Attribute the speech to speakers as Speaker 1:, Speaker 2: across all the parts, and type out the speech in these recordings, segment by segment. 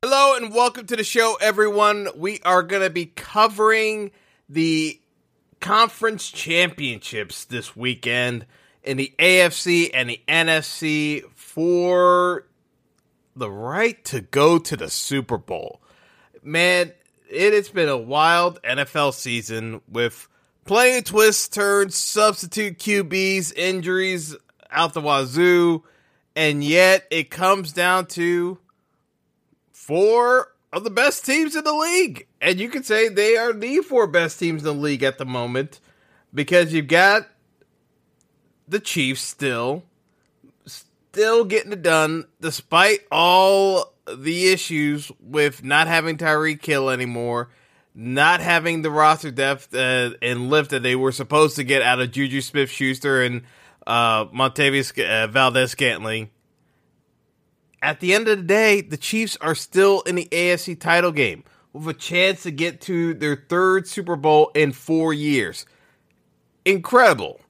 Speaker 1: Hello and welcome to the show, everyone. We are going to be covering the conference championships this weekend in the AFC and the NFC for the right to go to the Super Bowl. Man, it has been a wild NFL season with plenty of twists, turns, substitute QBs, injuries out the wazoo, and yet it comes down to four of the best teams in the league. And you could say they are the four best teams in the league at the moment because you've got the Chiefs still, still getting it done despite all the issues with not having Tyreek Hill anymore, not having the roster depth uh, and lift that they were supposed to get out of Juju Smith Schuster and uh, Montavious uh, Valdes Scantling at the end of the day, the Chiefs are still in the AFC title game with a chance to get to their third Super Bowl in four years. Incredible.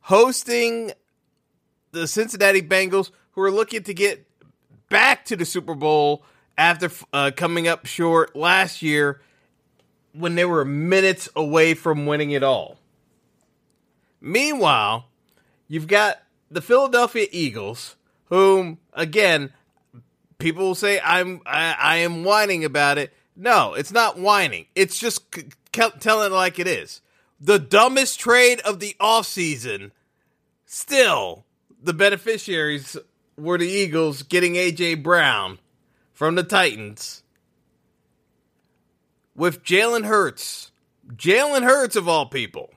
Speaker 1: Hosting the Cincinnati Bengals, who are looking to get back to the Super Bowl after uh, coming up short last year when they were minutes away from winning it all. Meanwhile, you've got the Philadelphia Eagles, whom, again, people will say I'm I, I am whining about it. No, it's not whining. It's just c- c- telling it like it is. The dumbest trade of the offseason. Still, the beneficiaries were the Eagles getting AJ Brown from the Titans with Jalen Hurts. Jalen Hurts of all people.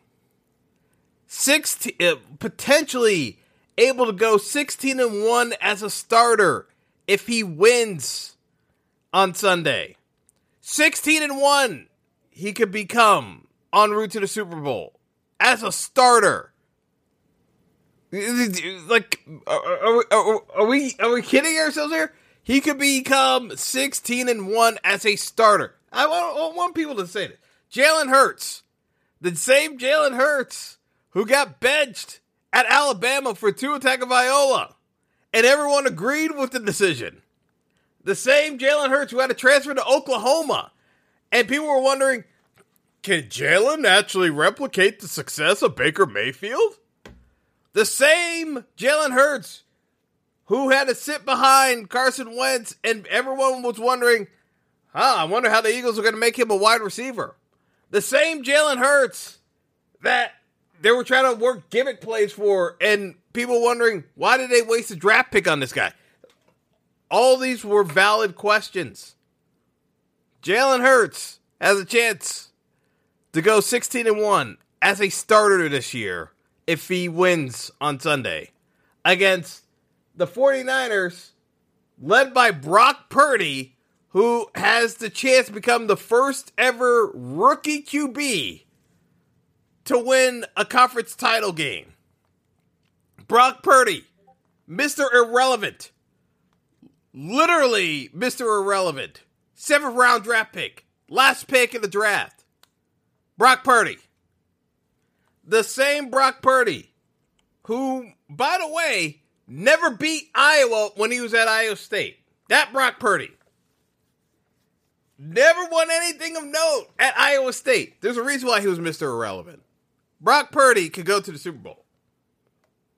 Speaker 1: 16 uh, potentially able to go 16 and 1 as a starter if he wins on Sunday. 16 and 1 he could become en route to the Super Bowl as a starter. Like are, are, are we are we kidding ourselves here? He could become 16 and 1 as a starter. I want, I want people to say this. Jalen Hurts, the same Jalen Hurts who got benched at Alabama for Tua attack of Tagovailoa, and everyone agreed with the decision. The same Jalen Hurts who had to transfer to Oklahoma, and people were wondering, can Jalen actually replicate the success of Baker Mayfield? The same Jalen Hurts who had to sit behind Carson Wentz, and everyone was wondering, huh, I wonder how the Eagles are going to make him a wide receiver. The same Jalen Hurts that they were trying to work gimmick plays for, and people wondering why did they waste a draft pick on this guy? All these were valid questions. Jalen Hurts has a chance to go 16 and 1 as a starter this year if he wins on Sunday against the 49ers led by Brock Purdy who has the chance to become the first ever rookie QB to win a conference title game. Brock Purdy, Mr. Irrelevant, literally Mr. Irrelevant, seventh round draft pick, last pick in the draft, Brock Purdy. The same Brock Purdy, who, by the way, never beat Iowa when he was at Iowa State. That Brock Purdy. Never won anything of note at Iowa State. There's a reason why he was Mr. Irrelevant. Brock Purdy could go to the Super Bowl.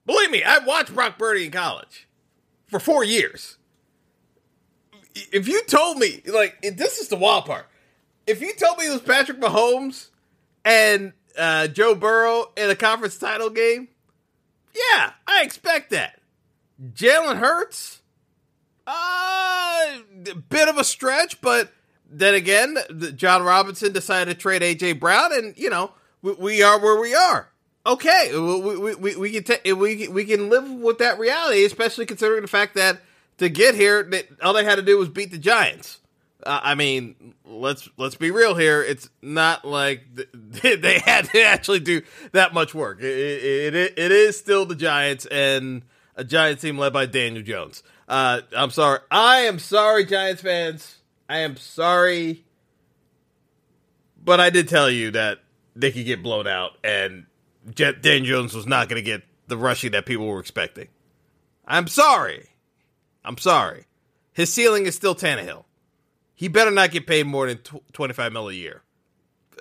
Speaker 1: Believe me, I watched Brock Purdy in college for four years. If you told me, like, this is the wild part. If you told me it was Patrick Mahomes and uh, Joe Burrow in a conference title game, yeah, I expect that. Jalen Hurts, uh, a bit of a stretch, but then again, Jon Robinson decided to trade AJ Brown, and you know we, we are where we are. Okay, we we, we, we can we we can live with that reality, especially considering the fact that to get here, that all they had to do was beat the Giants. Uh, I mean, let's let's be real here. It's not like th- they had to actually do that much work. It, it, it is still the Giants and a Giants team led by Daniel Jones. Uh, I'm sorry. I am sorry, Giants fans. I am sorry, but I did tell you that they could get blown out, and Jet Dan Jones was not going to get the rushing that people were expecting. I'm sorry. I'm sorry. His ceiling is still Tannehill. He better not get paid more than tw- 25 mil a year.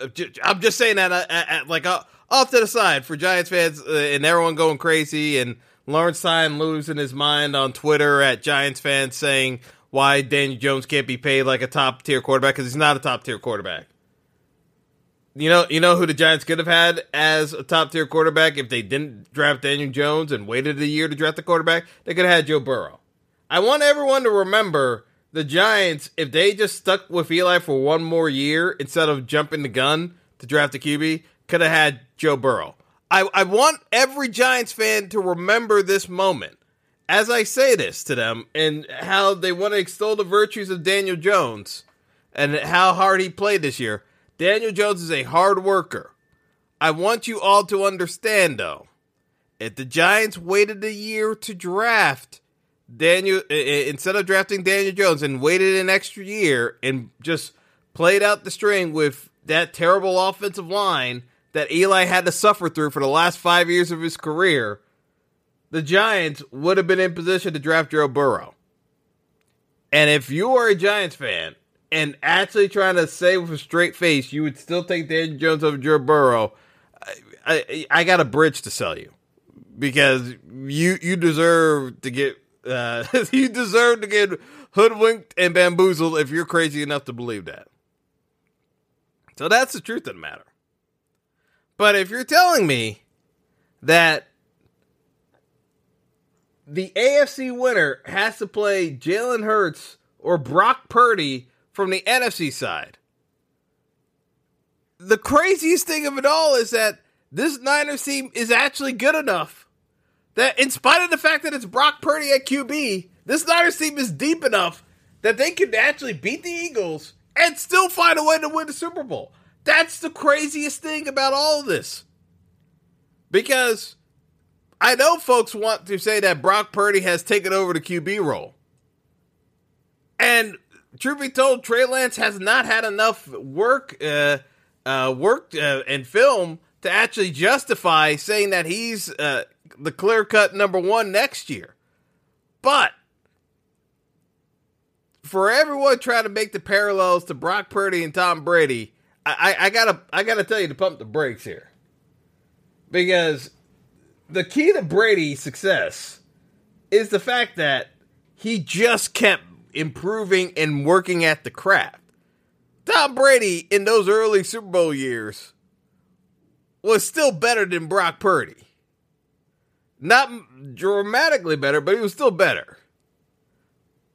Speaker 1: Uh, I'm just saying that, uh, uh, like, uh, off to the side for Giants fans uh, and everyone going crazy, and Lawrence Tynes losing his mind on Twitter at Giants fans saying, why Daniel Jones can't be paid like a top tier quarterback because he's not a top tier quarterback. You know, you know who the Giants could have had as a top tier quarterback if they didn't draft Daniel Jones and waited a year to draft the quarterback. They could have had Joe Burrow. I want everyone to remember the Giants if they just stuck with Eli for one more year instead of jumping the gun to draft a QB, could have had Joe Burrow. I, I want every Giants fan to remember this moment as I say this to them and how they want to extol the virtues of Daniel Jones and how hard he played this year, Daniel Jones is a hard worker. I want you all to understand, though, if the Giants waited a year to draft Daniel, instead of drafting Daniel Jones and waited an extra year and just played out the string with that terrible offensive line that Eli had to suffer through for the last five years of his career, the Giants would have been in position to draft Joe Burrow. And if you are a Giants fan and actually trying to say with a straight face you would still take Daniel Jones over Joe Burrow, I, I, I got a bridge to sell you because you you deserve to get uh, you deserve to get hoodwinked and bamboozled if you're crazy enough to believe that. So that's the truth of the matter. But if you're telling me that the AFC winner has to play Jalen Hurts or Brock Purdy from the NFC side. The craziest thing of it all is that this Niners team is actually good enough that, in spite of the fact that it's Brock Purdy at QB, this Niners team is deep enough that they can actually beat the Eagles and still find a way to win the Super Bowl. That's the craziest thing about all of this. Because I know folks want to say that Brock Purdy has taken over the QB role. And truth be told, Trey Lance has not had enough work, uh, uh, work uh, and film to actually justify saying that he's uh, the clear cut number one next year. But for everyone trying to make the parallels to Brock Purdy and Tom Brady, I, I, I gotta I gotta tell you to pump the brakes here because the key to Brady's success is the fact that he just kept improving and working at the craft. Tom Brady in those early Super Bowl years was still better than Brock Purdy. Not dramatically better, but he was still better.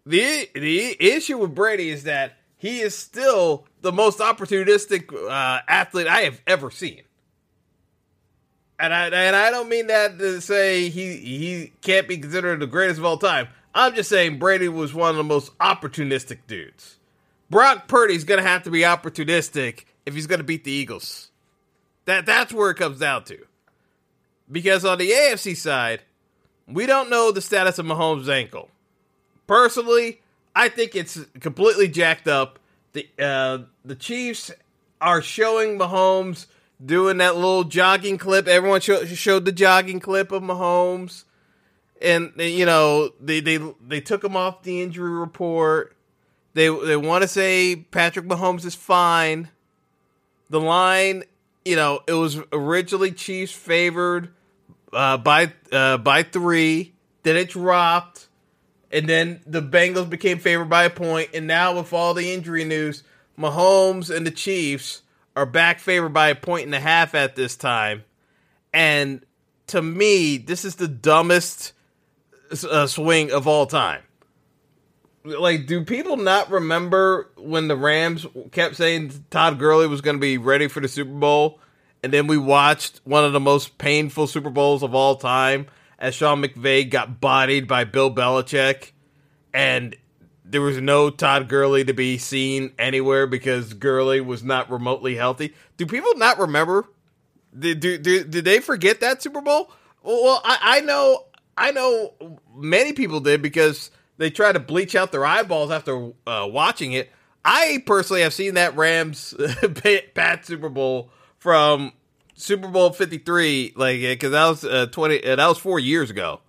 Speaker 1: The the issue with Brady is that he is still the most opportunistic uh, athlete I have ever seen and I and I don't mean that to say he he can't be considered the greatest of all time. I'm just saying Brady was one of the most opportunistic dudes. Brock Purdy's gonna have to be opportunistic if he's gonna beat the Eagles. That that's where it comes down to. Because on the AFC side, we don't know the status of Mahomes' ankle. Personally, I think it's completely jacked up. The uh, the Chiefs are showing Mahomes doing that little jogging clip. Everyone show, showed the jogging clip of Mahomes, and you know they they they took him off the injury report. They they want to say Patrick Mahomes is fine. The line, you know, it was originally Chiefs favored uh, by uh, by three. Then it dropped, and then the Bengals became favored by a point. And now with all the injury news, Mahomes and the Chiefs are back favored by a point and a half at this time. And to me, this is the dumbest uh, swing of all time. Like, do people not remember when the Rams kept saying Todd Gurley was going to be ready for the Super Bowl? And then we watched one of the most painful Super Bowls of all time as Sean McVay got bodied by Bill Belichick. And there was no Todd Gurley to be seen anywhere because Gurley was not remotely healthy. Do people not remember? Did do, do, did they forget that Super Bowl? Well, I, I know I know many people did because they tried to bleach out their eyeballs after uh, watching it. I personally have seen that Rams Pat Super Bowl from Super Bowl Fifty Three, like because that was uh, twenty, uh, that was four years ago.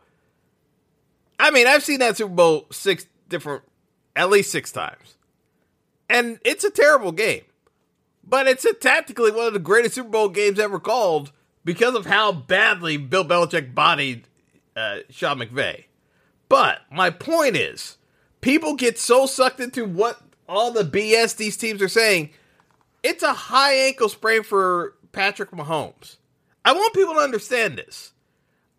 Speaker 1: I mean, I've seen that Super Bowl six different at least six times. And it's a terrible game. But it's a tactically one of the greatest Super Bowl games ever called because of how badly Bill Belichick bodied uh, Sean McVay. But my point is, people get so sucked into what all the BS these teams are saying. It's a high ankle sprain for Patrick Mahomes. I want people to understand this.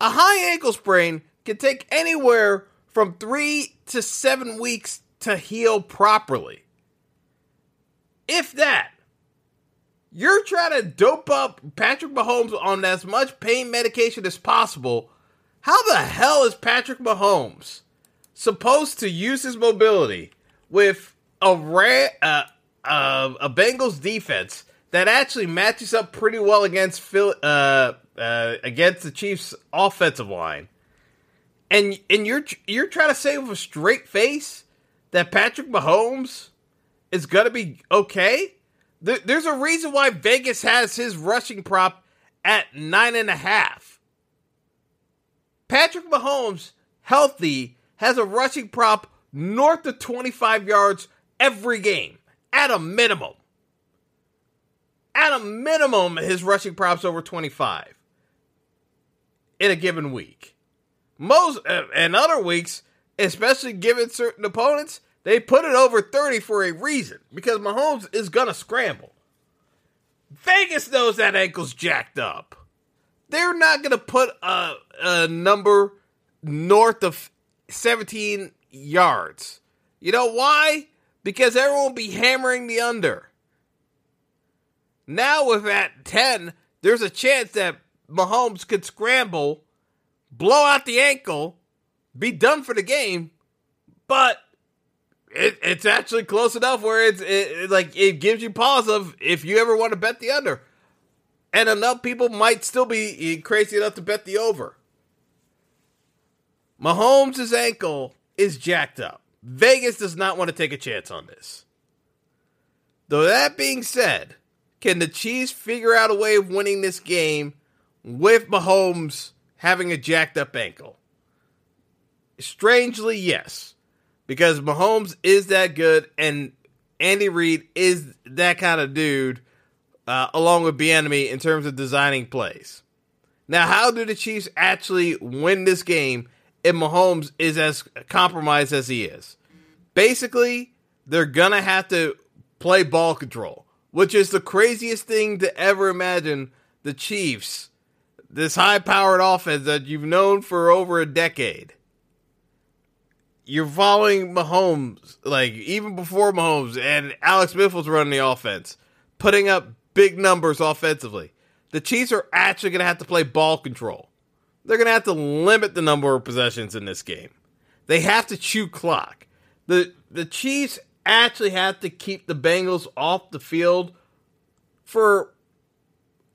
Speaker 1: A high ankle sprain can take anywhere from three to seven weeks to heal properly. If that, you're trying to dope up Patrick Mahomes on as much pain medication as possible. How the hell is Patrick Mahomes supposed to use his mobility with a rare, uh, uh, a Bengals defense that actually matches up pretty well against Phil, uh, uh, against the Chiefs' offensive line, and and you're you're trying to say with a straight face that Patrick Mahomes is to be okay? There's a reason why Vegas has his rushing prop at nine and a half. Patrick Mahomes, healthy, has a rushing prop north of 25 yards every game, at a minimum. At a minimum, his rushing props over 25 in a given week. Most uh, and other weeks, especially given certain opponents, they put it over 30 for a reason because Mahomes is going to scramble. Vegas knows that ankle's jacked up. They're not going to put a, a number north of 17 yards. You know why? Because everyone will be hammering the under. Now, with that 10, there's a chance that Mahomes could scramble, blow out the ankle, be done for the game, but it, it's actually close enough where it's it, like it gives you pause of if you ever want to bet the under, and enough people might still be crazy enough to bet the over. Mahomes' ankle is jacked up. Vegas does not want to take a chance on this. Though that being said, can the Chiefs figure out a way of winning this game with Mahomes having a jacked up ankle? Strangely, yes because Mahomes is that good and Andy Reid is that kind of dude, uh, along with Bieniemy in terms of designing plays. Now, how do the Chiefs actually win this game if Mahomes is as compromised as he is? Basically, they're gonna have to play ball control, which is the craziest thing to ever imagine. The Chiefs, this high-powered offense that you've known for over a decade you're following Mahomes, like even before Mahomes and Alex Smith was running the offense, putting up big numbers offensively. The Chiefs are actually going to have to play ball control. They're going to have to limit the number of possessions in this game. They have to chew clock. The the Chiefs actually have to keep the Bengals off the field for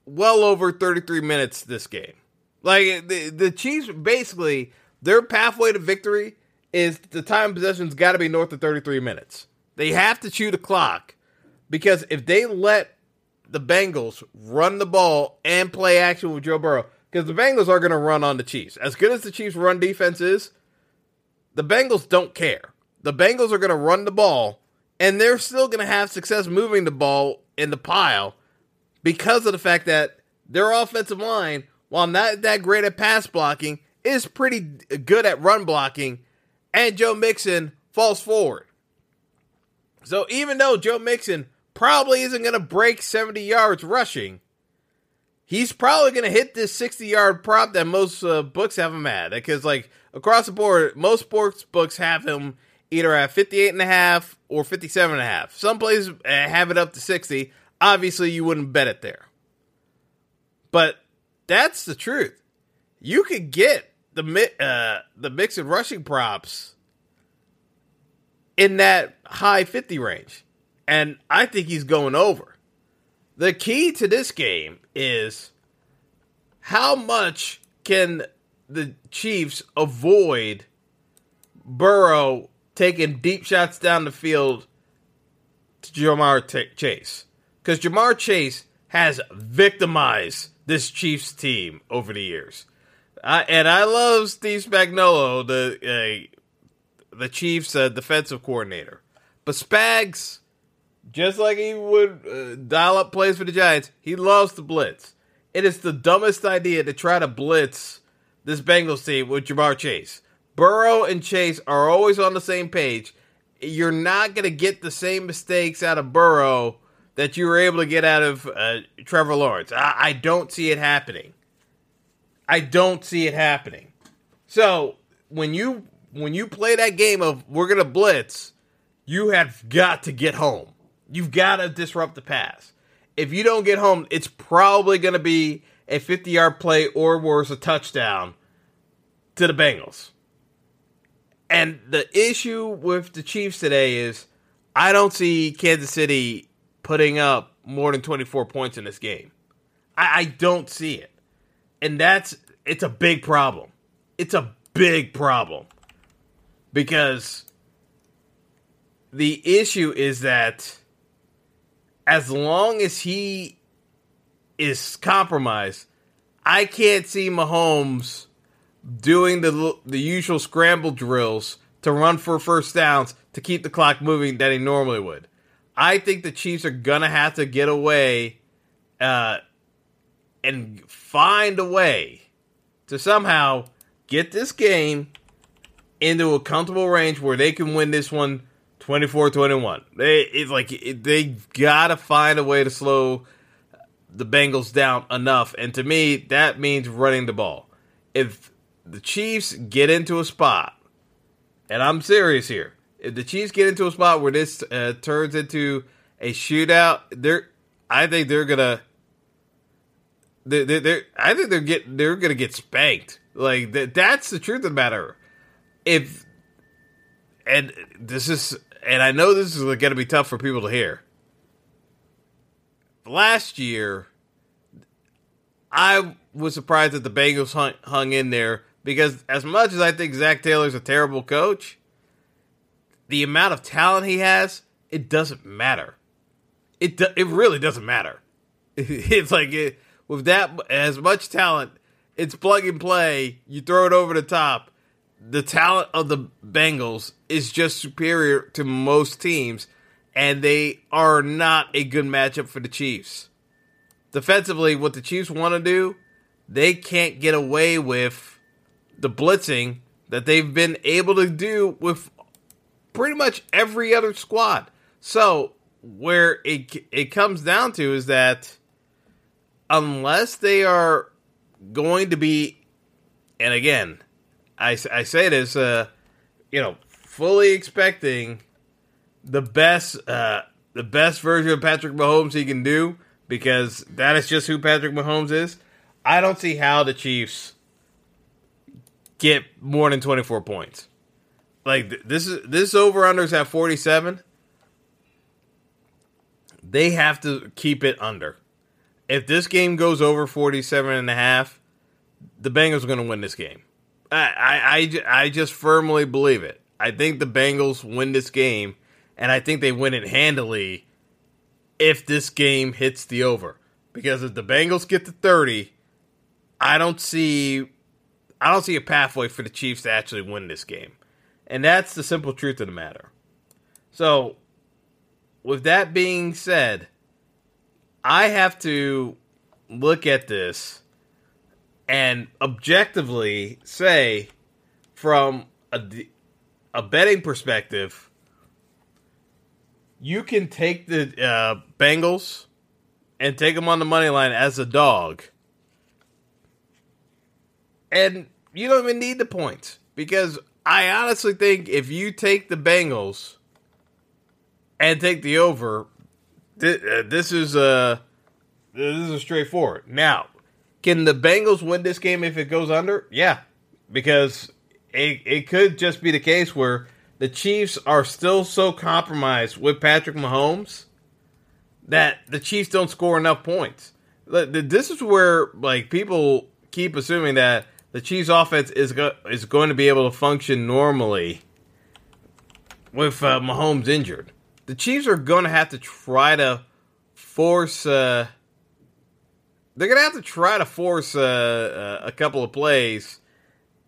Speaker 1: well over 33 minutes this game. Like the the Chiefs basically their pathway to victory is the time possession's got to be north of 33 minutes. They have to chew the clock because if they let the Bengals run the ball and play action with Joe Burrow, because the Bengals are going to run on the Chiefs. As good as the Chiefs' run defense is, the Bengals don't care. The Bengals are going to run the ball, and they're still going to have success moving the ball in the pile because of the fact that their offensive line, while not that great at pass blocking, is pretty good at run blocking, and Joe Mixon falls forward. So even though Joe Mixon probably isn't going to break 70 yards rushing, he's probably going to hit this 60 yard prop that most uh, books have him at. Because, like, across the board, most sports books have him either at 58 and a half or 57 and a half. Some places uh, have it up to 60. Obviously, you wouldn't bet it there. But that's the truth. You could get the uh, the Mixon rushing props in that high 50 range. And I think he's going over. The key to this game is how much can the Chiefs avoid Burrow taking deep shots down the field to Ja'Marr T- Chase? Because Ja'Marr Chase has victimized this Chiefs team over the years. I, and I love Steve Spagnuolo, the uh, the Chiefs uh, defensive coordinator. But Spags just like he would uh, dial up plays for the Giants, he loves to blitz. It is the dumbest idea to try to blitz this Bengals team with Ja'Marr Chase. Burrow and Chase are always on the same page. You're not going to get the same mistakes out of Burrow that you were able to get out of uh, Trevor Lawrence. I-, I don't see it happening. I don't see it happening. So when you when you play that game of we're gonna blitz, you have got to get home. You've got to disrupt the pass. If you don't get home, it's probably going to be a 50 yard play or worse, a touchdown to the Bengals. And the issue with the Chiefs today is I don't see Kansas City putting up more than 24 points in this game. I, I don't see it. And that's, it's a big problem. It's a big problem. Because the issue is that as long as he is compromised, I can't see Mahomes doing the the usual scramble drills to run for first downs to keep the clock moving that he normally would. I think the Chiefs are gonna have to get away uh, and find a way to somehow get this game into a comfortable range where they can win this one 24-21. They it's like it, they got to find a way to slow the Bengals down enough and to me that means running the ball. If the Chiefs get into a spot and I'm serious here. If the Chiefs get into a spot where this uh, turns into a shootout, they're I think they're to they're, they're, I think they're get they're gonna get spanked. Like that, that's the truth of the matter. If and this is and I know this is going to be tough for people to hear. Last year, I was surprised that the Bengals hung, hung in there because, as much as I think Zac Taylor's a terrible coach, the amount of talent he has, it doesn't matter. It do, it really doesn't matter. It's like it, with that as much talent, it's plug and play. You throw it over the top, the talent of the Bengals is just superior to most teams, and they are not a good matchup for the Chiefs. Defensively, what the Chiefs want to do, they can't get away with the blitzing that they've been able to do with pretty much every other squad. So, where it it comes down to is that unless they are going to be and again, I, I say this, uh, you know, fully expecting the best, uh, the best version of Patrick Mahomes he can do because that is just who Patrick Mahomes is. I don't see how the Chiefs get more than 24 points. Like this is this over unders at 47. They have to keep it under. If this game goes over 47 and a half, the Bengals are going to win this game. I, I, I just firmly believe it. I think the Bengals win this game, and I think they win it handily if this game hits the over. Because if the Bengals get to 30, I don't see I don't see a pathway for the Chiefs to actually win this game. And that's the simple truth of the matter. So, with that being said, I have to look at this and objectively say from a, a betting perspective, you can take the uh, Bengals and take them on the money line as a dog. And you don't even need the points because I honestly think if you take the Bengals and take the over, th- uh, this is a uh, this is straightforward. Now, can the Bengals win this game if it goes under? Yeah, because it it could just be the case where the Chiefs are still so compromised with Patrick Mahomes that the Chiefs don't score enough points. This is where like people keep assuming that the Chiefs' offense is go- is going to be able to function normally with uh, Mahomes injured. The Chiefs are going to have to try to force. Uh, they're to have to try to force uh, uh, a couple of plays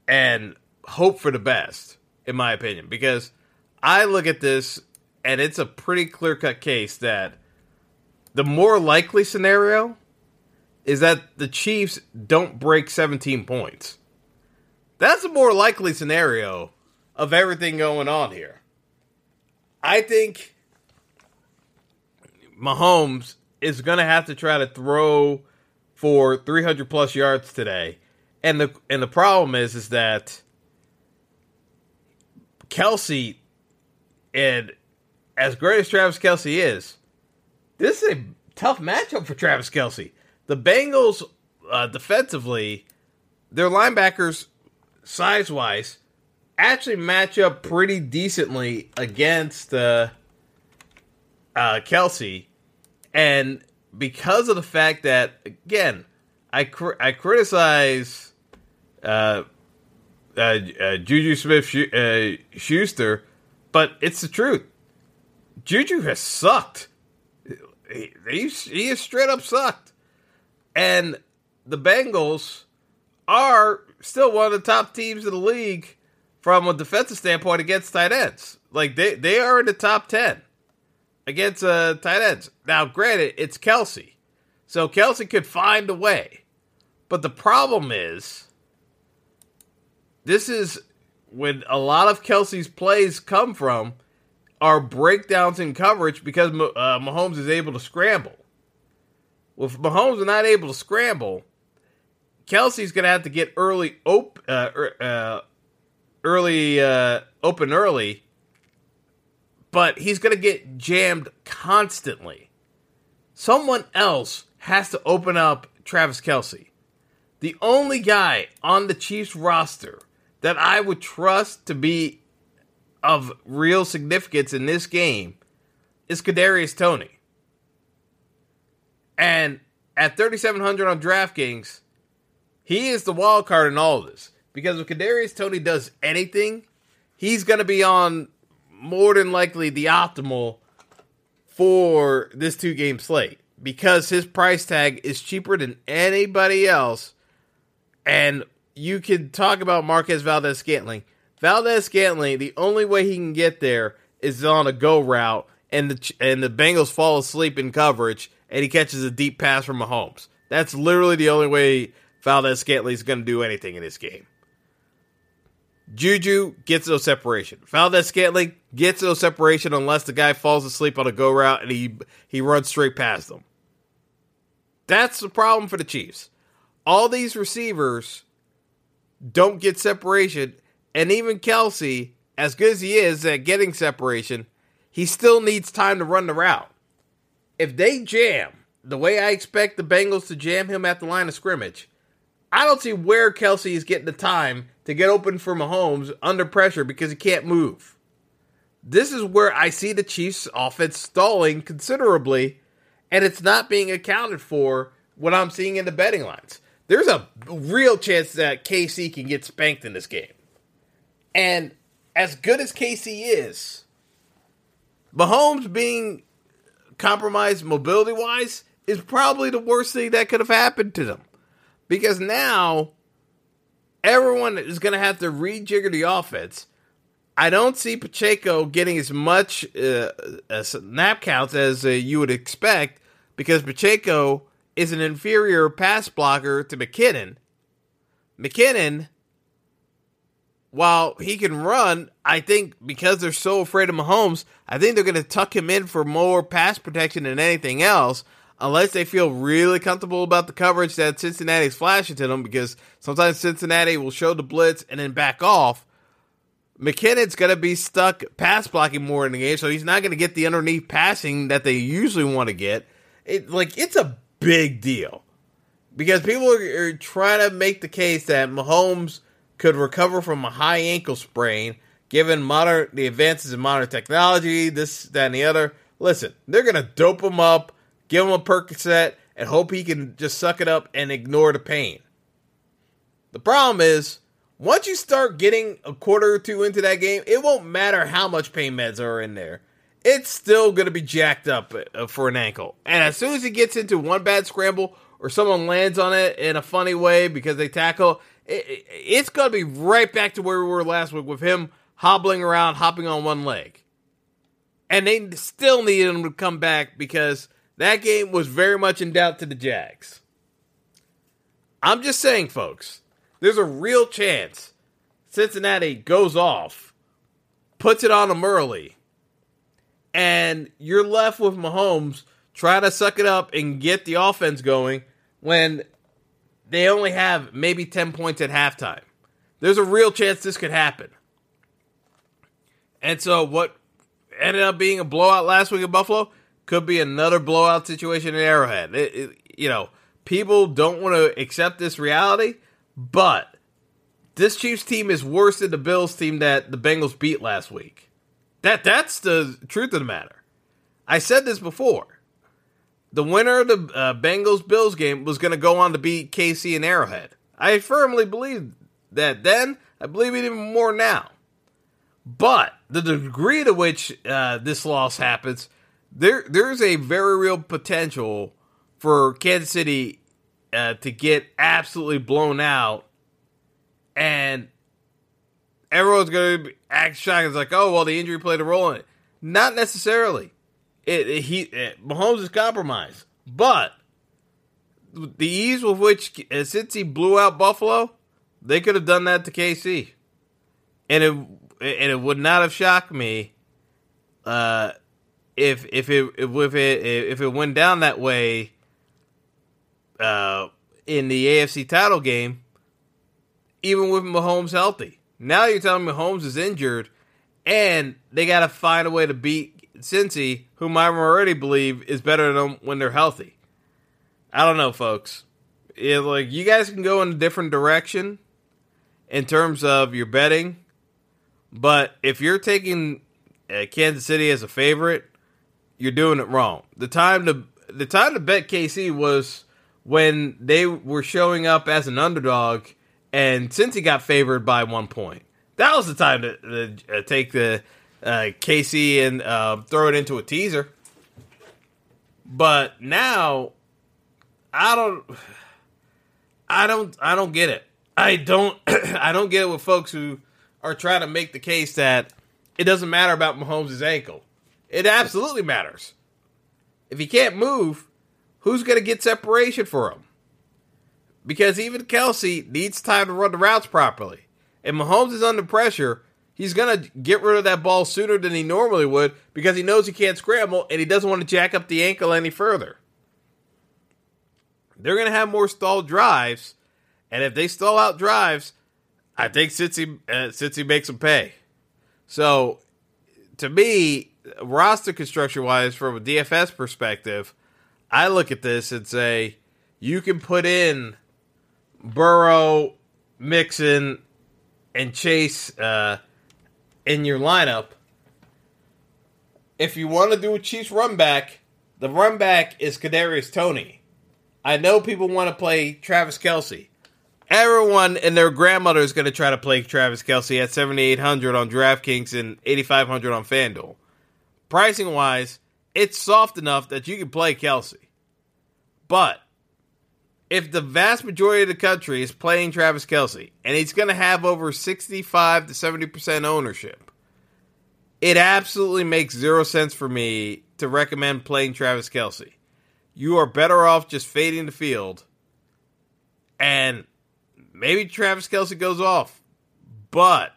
Speaker 1: and hope for the best, in my opinion, because I look at this and it's a pretty clear cut case that the more likely scenario is that the Chiefs don't break 17 points. That's a more likely scenario of everything going on here. I think Mahomes is going to have to try to throw for 300 plus yards today. And the and the problem is is that Kelce and as great as Travis Kelce is, this is a tough matchup for Travis Kelce. The Bengals uh, defensively, their linebackers size wise actually match up pretty decently against uh, uh, Kelce, and because of the fact that again, I cr- I criticize uh, uh, uh Juju Smith uh, Schuster, but it's the truth. Juju has sucked. He, he, he has straight up sucked. And the Bengals are still one of the top teams in the league from a defensive standpoint against tight ends. Like they, they are in the top ten against uh, tight ends. Now, granted, it's Kelce, so Kelce could find a way, but the problem is this is when a lot of Kelce's plays come from are breakdowns in coverage because uh, Mahomes is able to scramble. Well, if Mahomes is not able to scramble, Kelce's going to have to get early op- uh, er, uh, early uh, open early, but he's going to get jammed constantly. Someone else has to open up Travis Kelce. The only guy on the Chiefs roster that I would trust to be of real significance in this game is Kadarius Toney. And at 3700 on DraftKings, he is the wild card in all of this. Because if Kadarius Toney does anything, he's going to be on more than likely the optimal for this two game slate because his price tag is cheaper than anybody else. And you can talk about Marquez Valdes Scantling. Valdes Scantling, the only way he can get there is on a go route, and the and the Bengals fall asleep in coverage, and he catches a deep pass from Mahomes. That's literally the only way Valdes Scantling is going to do anything in this game. Juju gets no separation. Valdes Scantling gets no separation unless the guy falls asleep on a go route and he he runs straight past them. That's the problem for the Chiefs. All these receivers don't get separation and even Kelce, as good as he is at getting separation, he still needs time to run the route. If they jam the way I expect the Bengals to jam him at the line of scrimmage, I don't see where Kelce is getting the time to get open for Mahomes under pressure because he can't move. This is where I see the Chiefs' offense stalling considerably, and it's not being accounted for what I'm seeing in the betting lines. there's a real chance that KC can get spanked in this game. And as good as KC is, Mahomes being compromised mobility wise is probably the worst thing that could have happened to them. Because now everyone is going to have to rejigger the offense. I don't see Pacheco getting as much uh, snap counts as uh, you would expect because Pacheco is an inferior pass blocker to McKinnon. McKinnon, while he can run, I think because they're so afraid of Mahomes, I think they're going to tuck him in for more pass protection than anything else, unless they feel really comfortable about the coverage that Cincinnati's flashing to them, because sometimes Cincinnati will show the blitz and then back off. McKinnon's going to be stuck pass blocking more in the game, so he's not going to get the underneath passing that they usually want to get. It like it's a big deal because people are, are trying to make the case that Mahomes could recover from a high ankle sprain given modern the advances in modern technology, this, that, and the other. Listen, they're gonna dope him up, give him a Percocet, and hope he can just suck it up and ignore the pain. The problem is, once you start getting a quarter or two into that game, it won't matter how much pain meds are in there. It's still going to be jacked up uh, for an ankle. And as soon as he gets into one bad scramble or someone lands on it in a funny way because they tackle, it, it's going to be right back to where we were last week with him hobbling around, hopping on one leg. And they still needed him to come back because that game was very much in doubt to the Jags. I'm just saying, folks, there's a real chance Cincinnati goes off, puts it on them early, and you're left with Mahomes trying to suck it up and get the offense going when they only have maybe 10 points at halftime. There's a real chance this could happen. And so what ended up being a blowout last week in Buffalo could be another blowout situation in Arrowhead. It, it, you know, people don't want to accept this reality, but this Chiefs team is worse than the Bills team that the Bengals beat last week. That that's the truth of the matter. I said this before. The winner of the uh, Bengals Bills game was going to go on to beat KC and Arrowhead. I firmly believe that then. I believe it even more now. But the degree to which uh, this loss happens, there there's a very real potential for Kansas City uh, to get absolutely blown out, and everyone's going to act shocked. It's like, oh well, the injury played a role in it. Not necessarily. It, it he it, Mahomes is compromised, but the ease with which uh, Cincy blew out Buffalo, they could have done that to KC, and it and it would not have shocked me uh, if if it if it if it went down that way uh, in the AFC title game, even with Mahomes healthy. Now you're telling me Mahomes is injured, and they got to find a way to beat Cincy, whom I already believe is better than them when they're healthy. I don't know, folks. It, like you guys can go in a different direction in terms of your betting but if you're taking uh, Kansas City as a favorite, you're doing it wrong. The time to the time to bet KC was when they were showing up as an underdog, and Cincy got favored by one point, that was the time to, to uh, take the uh, KC and uh, throw it into a teaser. But now, I don't, I don't, I don't get it. I don't, I don't get it with folks who are trying to make the case that it doesn't matter about Mahomes' ankle. It absolutely matters. If he can't move, who's going to get separation for him? Because even Kelce needs time to run the routes properly. And Mahomes is under pressure. He's going to get rid of that ball sooner than he normally would because he knows he can't scramble and he doesn't want to jack up the ankle any further. They're going to have more stalled drives. And if they stall out drives, I think Cincy, uh, Cincy makes them pay. So, to me, roster construction wise, from a DFS perspective, I look at this and say you can put in Burrow, Mixon, and Chase uh, in your lineup. If you want to do a Chiefs run back, the run back is Kadarius Toney. I know people want to play Travis Kelce. Everyone and their grandmother is going to try to play Travis Kelce at 7,800 on DraftKings and 8,500 on FanDuel. Pricing wise, it's soft enough that you can play Kelce. But if the vast majority of the country is playing Travis Kelce and he's going to have over 65 to 70% ownership, it absolutely makes zero sense for me to recommend playing Travis Kelce. You are better off just fading the field and maybe Travis Kelce goes off. But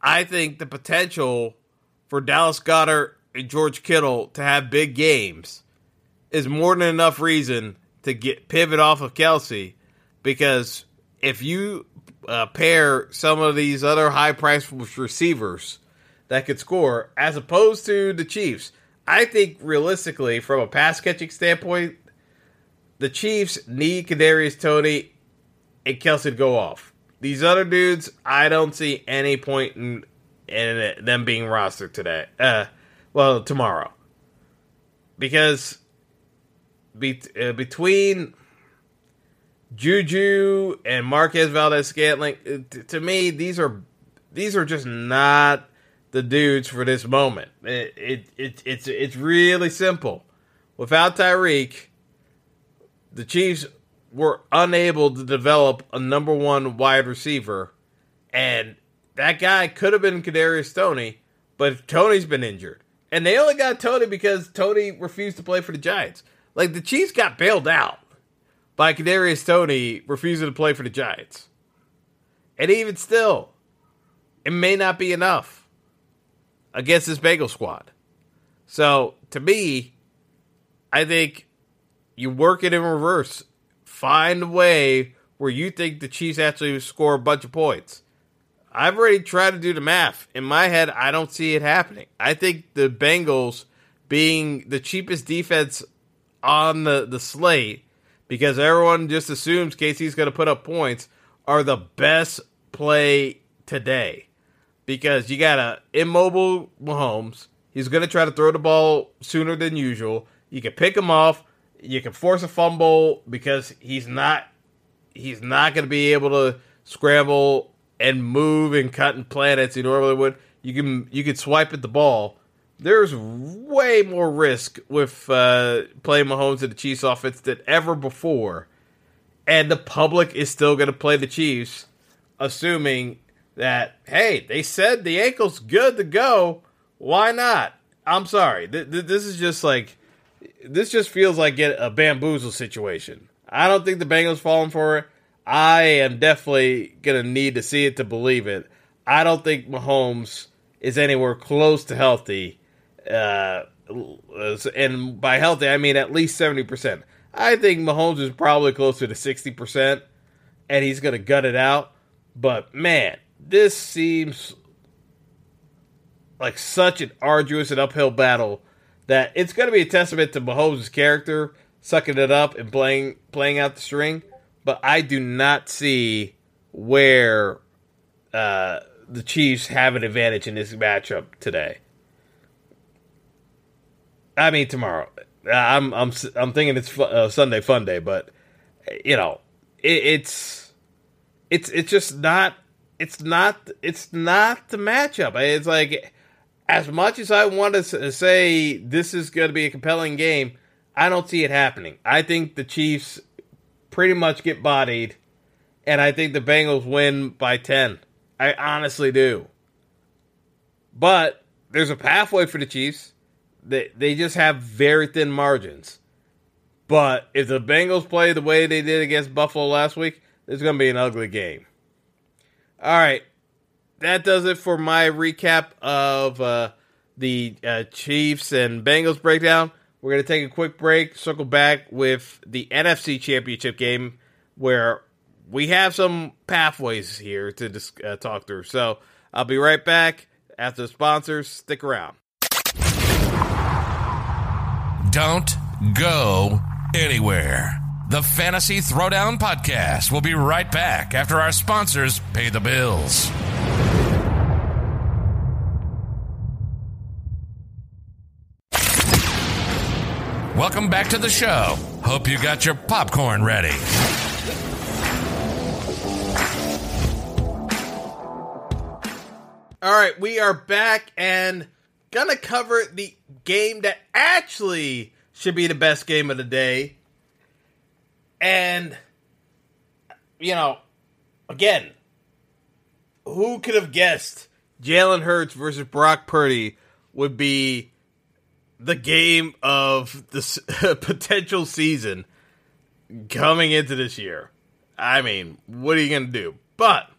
Speaker 1: I think the potential for Dallas Goedert and George Kittle to have big games is more than enough reason to get pivot off of Kelce because if you uh, pair some of these other high priced receivers that could score as opposed to the Chiefs, I think realistically, from a pass catching standpoint, the Chiefs need Kadarius Toney and Kelce to go off. These other dudes, I don't see any point in, in them being rostered today. Uh, well, tomorrow, because be, uh, between Juju and Marquez Valdes-Scantling, uh, t- to me, these are these are just not the dudes for this moment. It, it, it it's it's really simple. Without Tyreek, the Chiefs were unable to develop a number one wide receiver, and that guy could have been Kadarius Toney, but Toney's been injured, and they only got Toney because Toney refused to play for the Giants. Like the Chiefs got bailed out by Kadarius Toney refusing to play for the Giants, and even still, it may not be enough against this Bagel squad. So to me, I think you work it in reverse find a way where you think the Chiefs actually score a bunch of points. I've already tried to do the math. In my head, I don't see it happening. I think the Bengals being the cheapest defense on the, the slate, because everyone just assumes KC's going to put up points, are the best play today. Because you got a immobile Mahomes. He's going to try to throw the ball sooner than usual. You can pick him off. You can force a fumble because he's not he's not going to be able to scramble and move and cut and plant as he normally would. You can you can swipe at the ball. There's way more risk with uh, playing Mahomes in the Chiefs offense than ever before, and the public is still going to play the Chiefs, assuming that hey, they said the ankle's good to go. Why not? I'm sorry. Th- th- this is just like this just feels like a bamboozle situation. I don't think the Bengals falling for it. I am definitely gonna need to see it to believe it. I don't think Mahomes is anywhere close to healthy. Uh, and by healthy, I mean at least seventy percent. I think Mahomes is probably closer to sixty percent, and he's gonna gut it out. But man, this seems like such an arduous and uphill battle that it's going to be a testament to Mahomes' character, sucking it up and playing playing out the string. But I do not see where uh, the Chiefs have an advantage in this matchup today. I mean tomorrow. I'm I'm I'm thinking it's uh, Sunday Fun Day, but you know it, it's it's it's just not it's not it's not the matchup. It's like as much as I want to say this is going to be a compelling game, I don't see it happening. I think the Chiefs pretty much get bodied, and I think the Bengals win by 10. I honestly do. But there's a pathway for the Chiefs. They, they just have very thin margins. But if the Bengals play the way they did against Buffalo last week, it's going to be an ugly game. All right that does it for my recap of uh, the uh, Chiefs and Bengals breakdown. We're going to take a quick break, circle back with the NFC Championship game where we have some pathways here to dis- uh, talk through. So I'll be right back after the sponsors. Stick around.
Speaker 2: Don't go anywhere. The Fantasy Throwdown Podcast will be right back after our sponsors pay the bills. Welcome back to the show. Hope you got your popcorn ready.
Speaker 1: All right, we are back and gonna cover the game that actually should be the best game of the day. And, you know, again, who could have guessed Jalen Hurts versus Brock Purdy would be the game of the potential season coming into this year? I mean, what are you going to do? But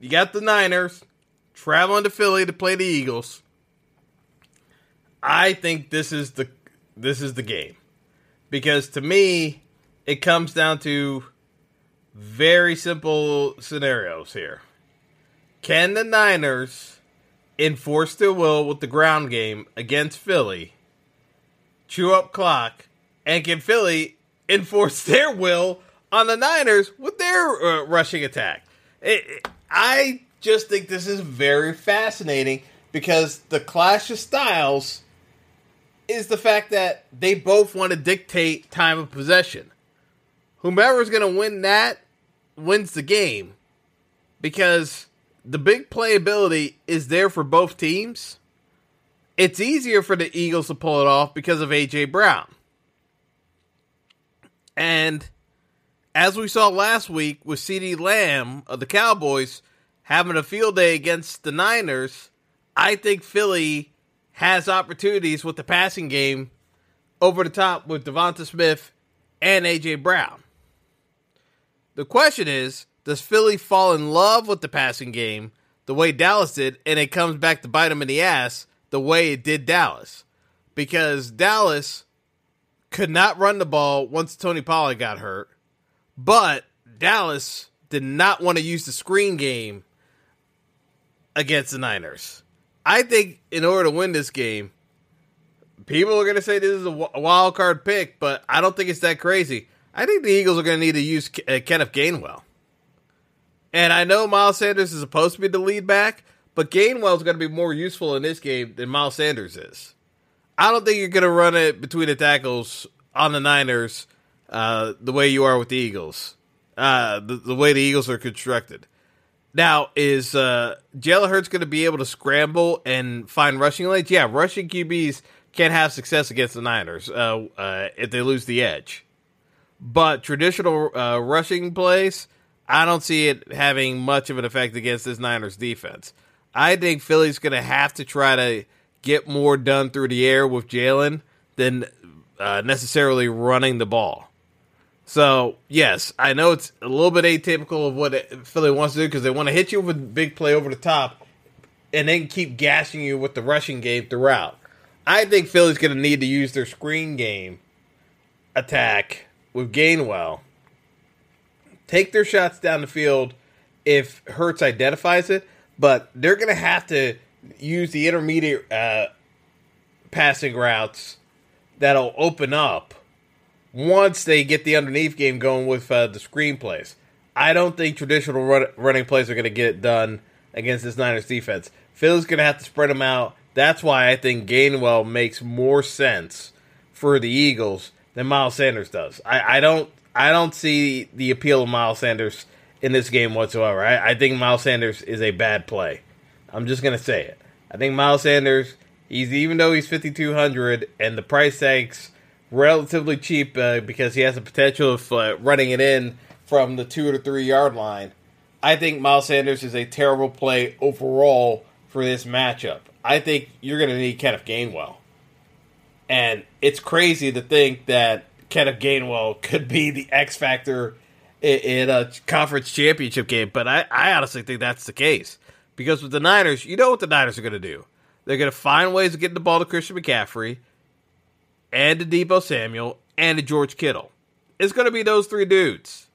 Speaker 1: you got the Niners traveling to Philly to play the Eagles. I think this is the this is the game. Because to me, it comes down to very simple scenarios here. Can the Niners enforce their will with the ground game against Philly, chew up clock, and can Philly enforce their will on the Niners with their uh, rushing attack? It, it, I just think this is very fascinating because the clash of styles is the fact that they both want to dictate time of possession. Whomever's going to win that wins the game because the big playability is there for both teams. It's easier for the Eagles to pull it off because of AJ Brown. And as we saw last week with CeeDee Lamb of the Cowboys having a field day against the Niners, I think Philly has opportunities with the passing game over the top with Devonta Smith and AJ Brown. The question is, does Philly fall in love with the passing game the way Dallas did, and it comes back to bite them in the ass the way it did Dallas? Because Dallas could not run the ball once Tony Pollard got hurt, but Dallas did not want to use the screen game against the Niners. I think in order to win this game, people are going to say this is a wild card pick, but I don't think it's that crazy. I think the Eagles are going to need to use uh, Kenneth Gainwell. And I know Miles Sanders is supposed to be the lead back, but Gainwell is going to be more useful in this game than Miles Sanders is. I don't think you're going to run it between the tackles on the Niners uh, the way you are with the Eagles, uh, the, the, way the Eagles are constructed. Now, is uh, Jalen Hurts going to be able to scramble and find rushing lanes? Yeah, rushing QBs can't have success against the Niners uh, uh, if they lose the edge. But traditional uh, rushing plays, I don't see it having much of an effect against this Niners defense. I think Philly's going to have to try to get more done through the air with Jalen than uh, necessarily running the ball. So, yes, I know it's a little bit atypical of what Philly wants to do because they want to hit you with a big play over the top and then keep gashing you with the rushing game throughout. I think Philly's going to need to use their screen game attack with Gainwell, take their shots down the field if Hurts identifies it, but they're going to have to use the intermediate uh, passing routes that'll open up once they get the underneath game going with uh, the screenplays. I don't think traditional run- running plays are going to get it done against this Niners defense. Phil's going to have to spread them out. That's why I think Gainwell makes more sense for the Eagles than Miles Sanders does. I, I don't I don't see the appeal of Miles Sanders in this game whatsoever. I, I think Miles Sanders is a bad play. I'm just gonna say it. I think Miles Sanders, he's even though he's 5200 and the price tag's relatively cheap uh, because he has the potential of uh, running it in from the two to three yard line. I think Miles Sanders is a terrible play overall for this matchup. I think you're going to need Kenneth Gainwell. And it's crazy to think that Kenneth Gainwell could be the X factor in, in a conference championship game, but I, I honestly think that's the case. Because with the Niners, you know what the Niners are going to do. They're going to find ways to get the ball to Christian McCaffrey and to Deebo Samuel and to George Kittle. It's going to be those three dudes.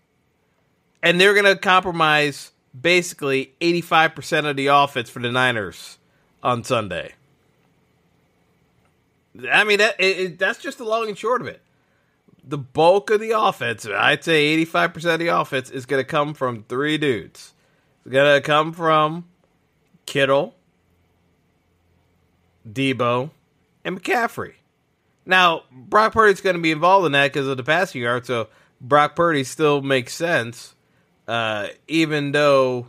Speaker 1: And they're going to compromise basically 85% of the offense for the Niners on Sunday. I mean, that, it, that's just the long and short of it. The bulk of the offense, I'd say 85% of the offense, is going to come from three dudes. It's going to come from Kittle, Deebo, and McCaffrey. Now, Brock Purdy's going to be involved in that because of the passing yard, so Brock Purdy still makes sense, uh, even though,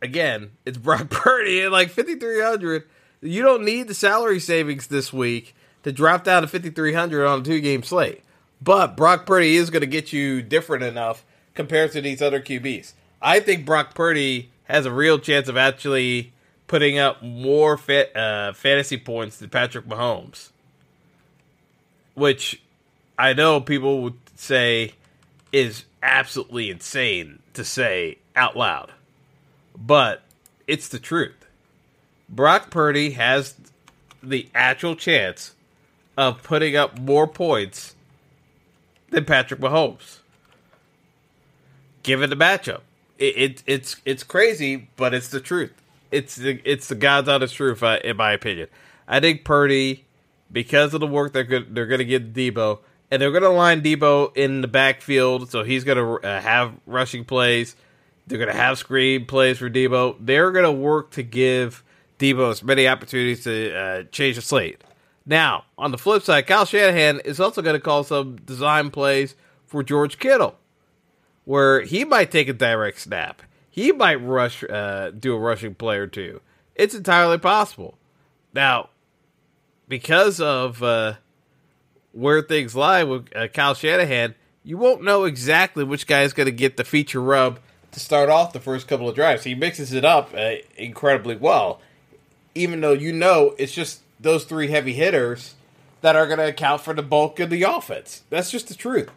Speaker 1: again, it's Brock Purdy at like 5,300. You don't need the salary savings this week to drop down to 5,300 on a two game slate. But Brock Purdy is going to get you different enough compared to these other QBs. I think Brock Purdy has a real chance of actually putting up more fa- uh, fantasy points than Patrick Mahomes, which I know people would say is absolutely insane to say out loud, but it's the truth. Brock Purdy has the actual chance of putting up more points than Patrick Mahomes. Given the matchup, it, it, it's it's crazy, but it's the truth. It's the it's the God's honest truth, uh, in my opinion. I think Purdy, because of the work they're good, they're going to get Deebo, and they're going to line Deebo in the backfield, so he's going to uh, have rushing plays. They're going to have screen plays for Deebo. They're going to work to give Deebo as many opportunities to uh, change the slate. Now, on the flip side, Kyle Shanahan is also going to call some design plays for George Kittle, where he might take a direct snap. He might rush, uh, do a rushing play or two. It's entirely possible. Now, because of uh, where things lie with uh, Kyle Shanahan, you won't know exactly which guy is going to get the feature rub to start off the first couple of drives. He mixes it up uh, incredibly well, even though you know it's just those three heavy hitters that are going to account for the bulk of the offense. That's just the truth.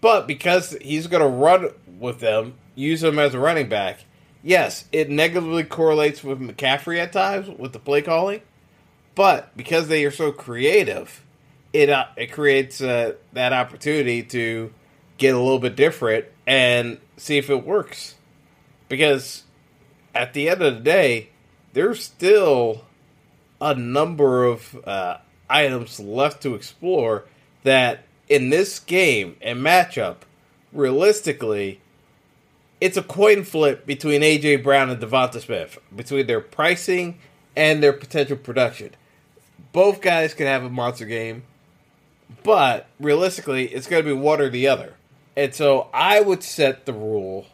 Speaker 1: But because he's going to run with them, use them as a running back, yes, it negatively correlates with McCaffrey at times with the play calling. But because they are so creative, it uh, it creates uh, that opportunity to get a little bit different and see if it works. Because at the end of the day, they're still a number of uh, items left to explore that in this game and matchup, realistically, it's a coin flip between AJ Brown and Devonta Smith, between their pricing and their potential production. Both guys can have a monster game, but realistically, it's going to be one or the other. And so I would set the rule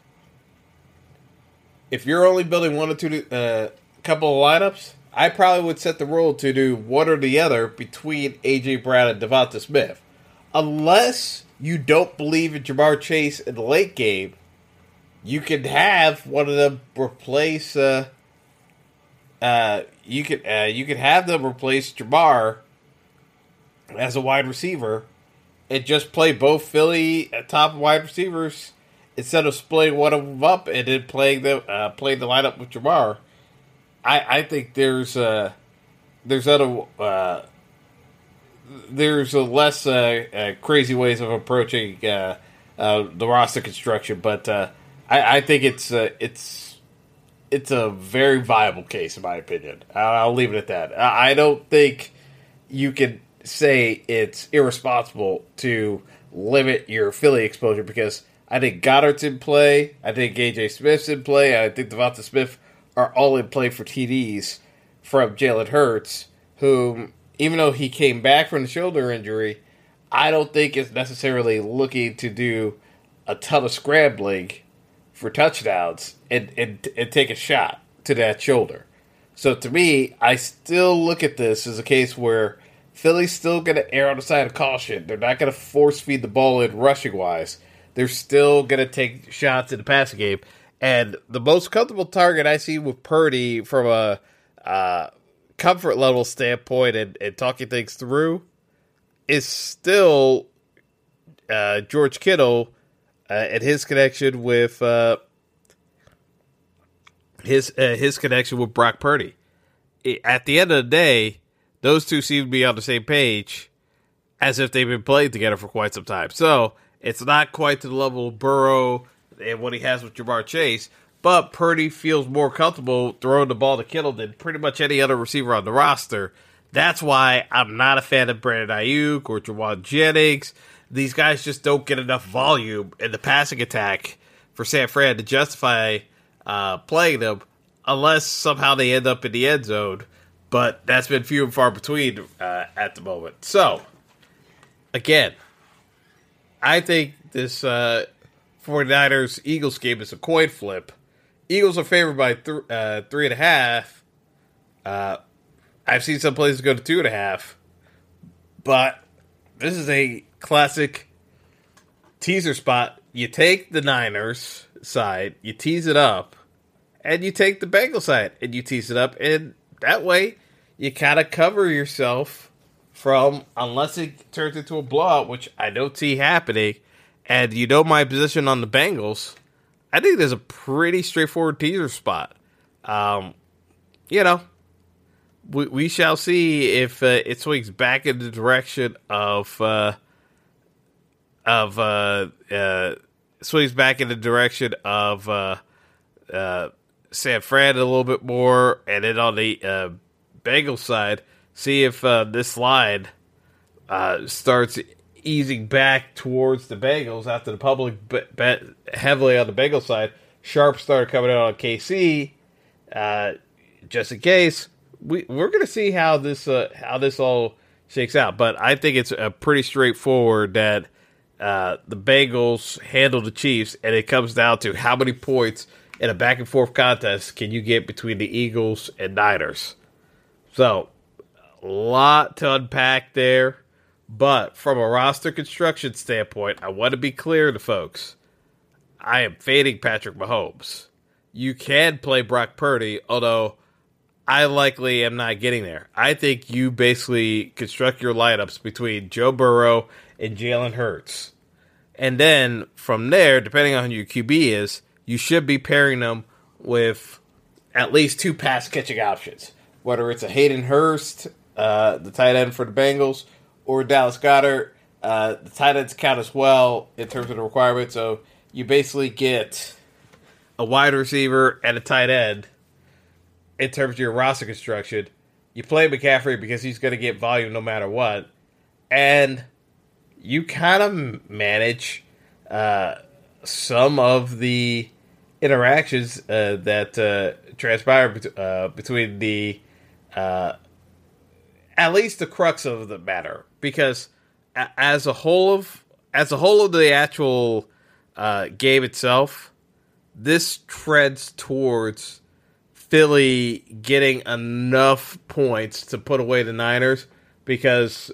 Speaker 1: if you're only building one or two, uh, couple of lineups, I probably would set the rule to do one or the other between AJ Brown and Devonta Smith, unless you don't believe in Ja'Marr Chase in the late game. You can have one of them replace. Uh, uh, you could uh, you could have them replace Ja'Marr as a wide receiver, and just play both Philly uh, top wide receivers instead of splitting one of them up and then playing the uh, playing the lineup with Ja'Marr. I, I think there's there's other uh, there's a less uh, uh, crazy ways of approaching uh, uh, the roster construction, but I, I think it's it's it's a very viable case in my opinion. I'll, I'll leave it at that. I, I don't think you can say it's irresponsible to limit your Philly exposure because I think Goedert's in play. I think AJ Smith's in play. I think Devonta Smith are all in play for TDs from Jalen Hurts, whom, even though he came back from the shoulder injury, I don't think is necessarily looking to do a ton of scrambling for touchdowns and, and, and take a shot to that shoulder. So to me, I still look at this as a case where Philly's still going to err on the side of caution. They're not going to force feed the ball in rushing wise. They're still going to take shots in the passing game. And the most comfortable target I see with Purdy from a uh, comfort level standpoint and, and, talking things through is still uh, George Kittle uh, and his connection with uh, his uh, his connection with Brock Purdy. At the end of the day, those two seem to be on the same page as if they've been playing together for quite some time. So it's not quite to the level of Burrow and what he has with Ja'Marr Chase. But Purdy feels more comfortable throwing the ball to Kittle than pretty much any other receiver on the roster. That's why I'm not a fan of Brandon Aiyuk or Jauan Jennings. These guys just don't get enough volume in the passing attack for San Fran to justify uh, playing them unless somehow they end up in the end zone. but that's been few and far between uh, at the moment. So, again, I think this uh, 49ers Eagles game is a coin flip. Eagles are favored by th- uh, three and a half. Uh, I've seen some places go to two and a half, but this is a classic teaser spot. You take the Niners side, you tease it up, and you take the Bengals side and you tease it up, and that way you kind of cover yourself from unless it turns into a blowout, which I don't see happening. And you know my position on the Bengals. I think there's a pretty straightforward teaser spot. Um, you know, we, we shall see if uh, it swings back in the direction of uh, of uh, uh, swings back in the direction of uh, uh, San Fran a little bit more, and then on the uh, Bengals side, see if uh, this line uh, starts easing back towards the Bengals after the public bet, bet heavily on the Bengals side. Sharp started coming out on KC, uh, just in case. We we're gonna see how this uh, how this all shakes out, but I think it's a pretty straightforward that uh, the Bengals handle the Chiefs, and it comes down to how many points in a back and forth contest can you get between the Eagles and Niners. So, a lot to unpack there. But from a roster construction standpoint, I want to be clear to folks. I am fading Patrick Mahomes. You can play Brock Purdy, although I likely am not getting there. I think you basically construct your lineups between Joe Burrow and Jalen Hurts. And then from there, depending on who your QB is, you should be pairing them with at least two pass catching options. Whether it's a Hayden Hurst, uh, the tight end for the Bengals, or Dallas Goedert, uh, the tight ends count as well in terms of the requirement. So you basically get a wide receiver and a tight end in terms of your roster construction. You play McCaffrey because he's going to get volume no matter what. And you kind of manage uh, some of the interactions uh, that uh, transpire bet- uh, between the uh, at least the crux of the matter because as a whole of as a whole of the actual uh, game itself this treads towards Philly getting enough points to put away the Niners because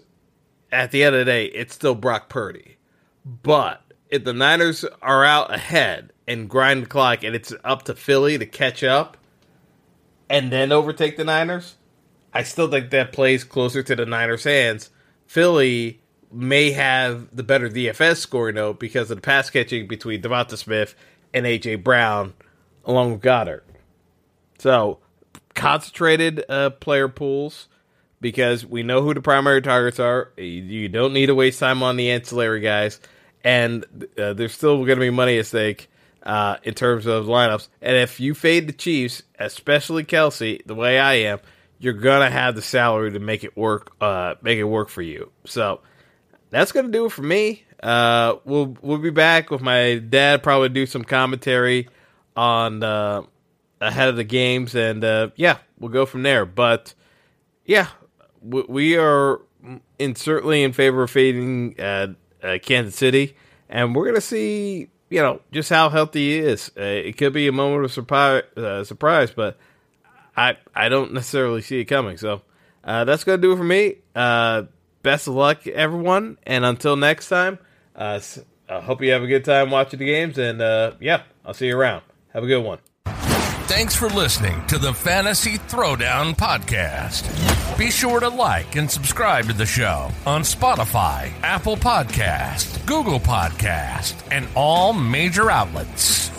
Speaker 1: at the end of the day, it's still Brock Purdy. But if the Niners are out ahead and grind the clock and it's up to Philly to catch up and then overtake the Niners, I still think that plays closer to the Niners' hands. Philly may have the better DFS scoring note because of the pass catching between Devonta Smith and AJ Brown, along with Goedert. So concentrated uh, player pools because we know who the primary targets are. You, you don't need to waste time on the ancillary guys, and uh, there's still going to be money at stake uh, in terms of lineups. And if you fade the Chiefs, especially Kelce, the way I am, you're gonna have the salary to make it work. Uh, make it work for you. So that's gonna do it for me. Uh, we'll we'll be back with my dad. Probably do some commentary on uh, ahead of the games, and uh, yeah, we'll go from there. But yeah, we, are in certainly in favor of fading uh, uh, Kansas City, and we're gonna see you know just how healthy he is. Uh, it could be a moment of surprise, uh, surprise, but I I don't necessarily see it coming. So uh, that's gonna do it for me. Uh, best of luck, everyone, and until next time. Uh, I hope you have a good time watching the games, and uh, yeah, I'll see you around. Have a good one.
Speaker 2: Thanks for listening to the Fantasy Throwdown Podcast. Be sure to like and subscribe to the show on Spotify, Apple Podcast, Google Podcast, and all major outlets.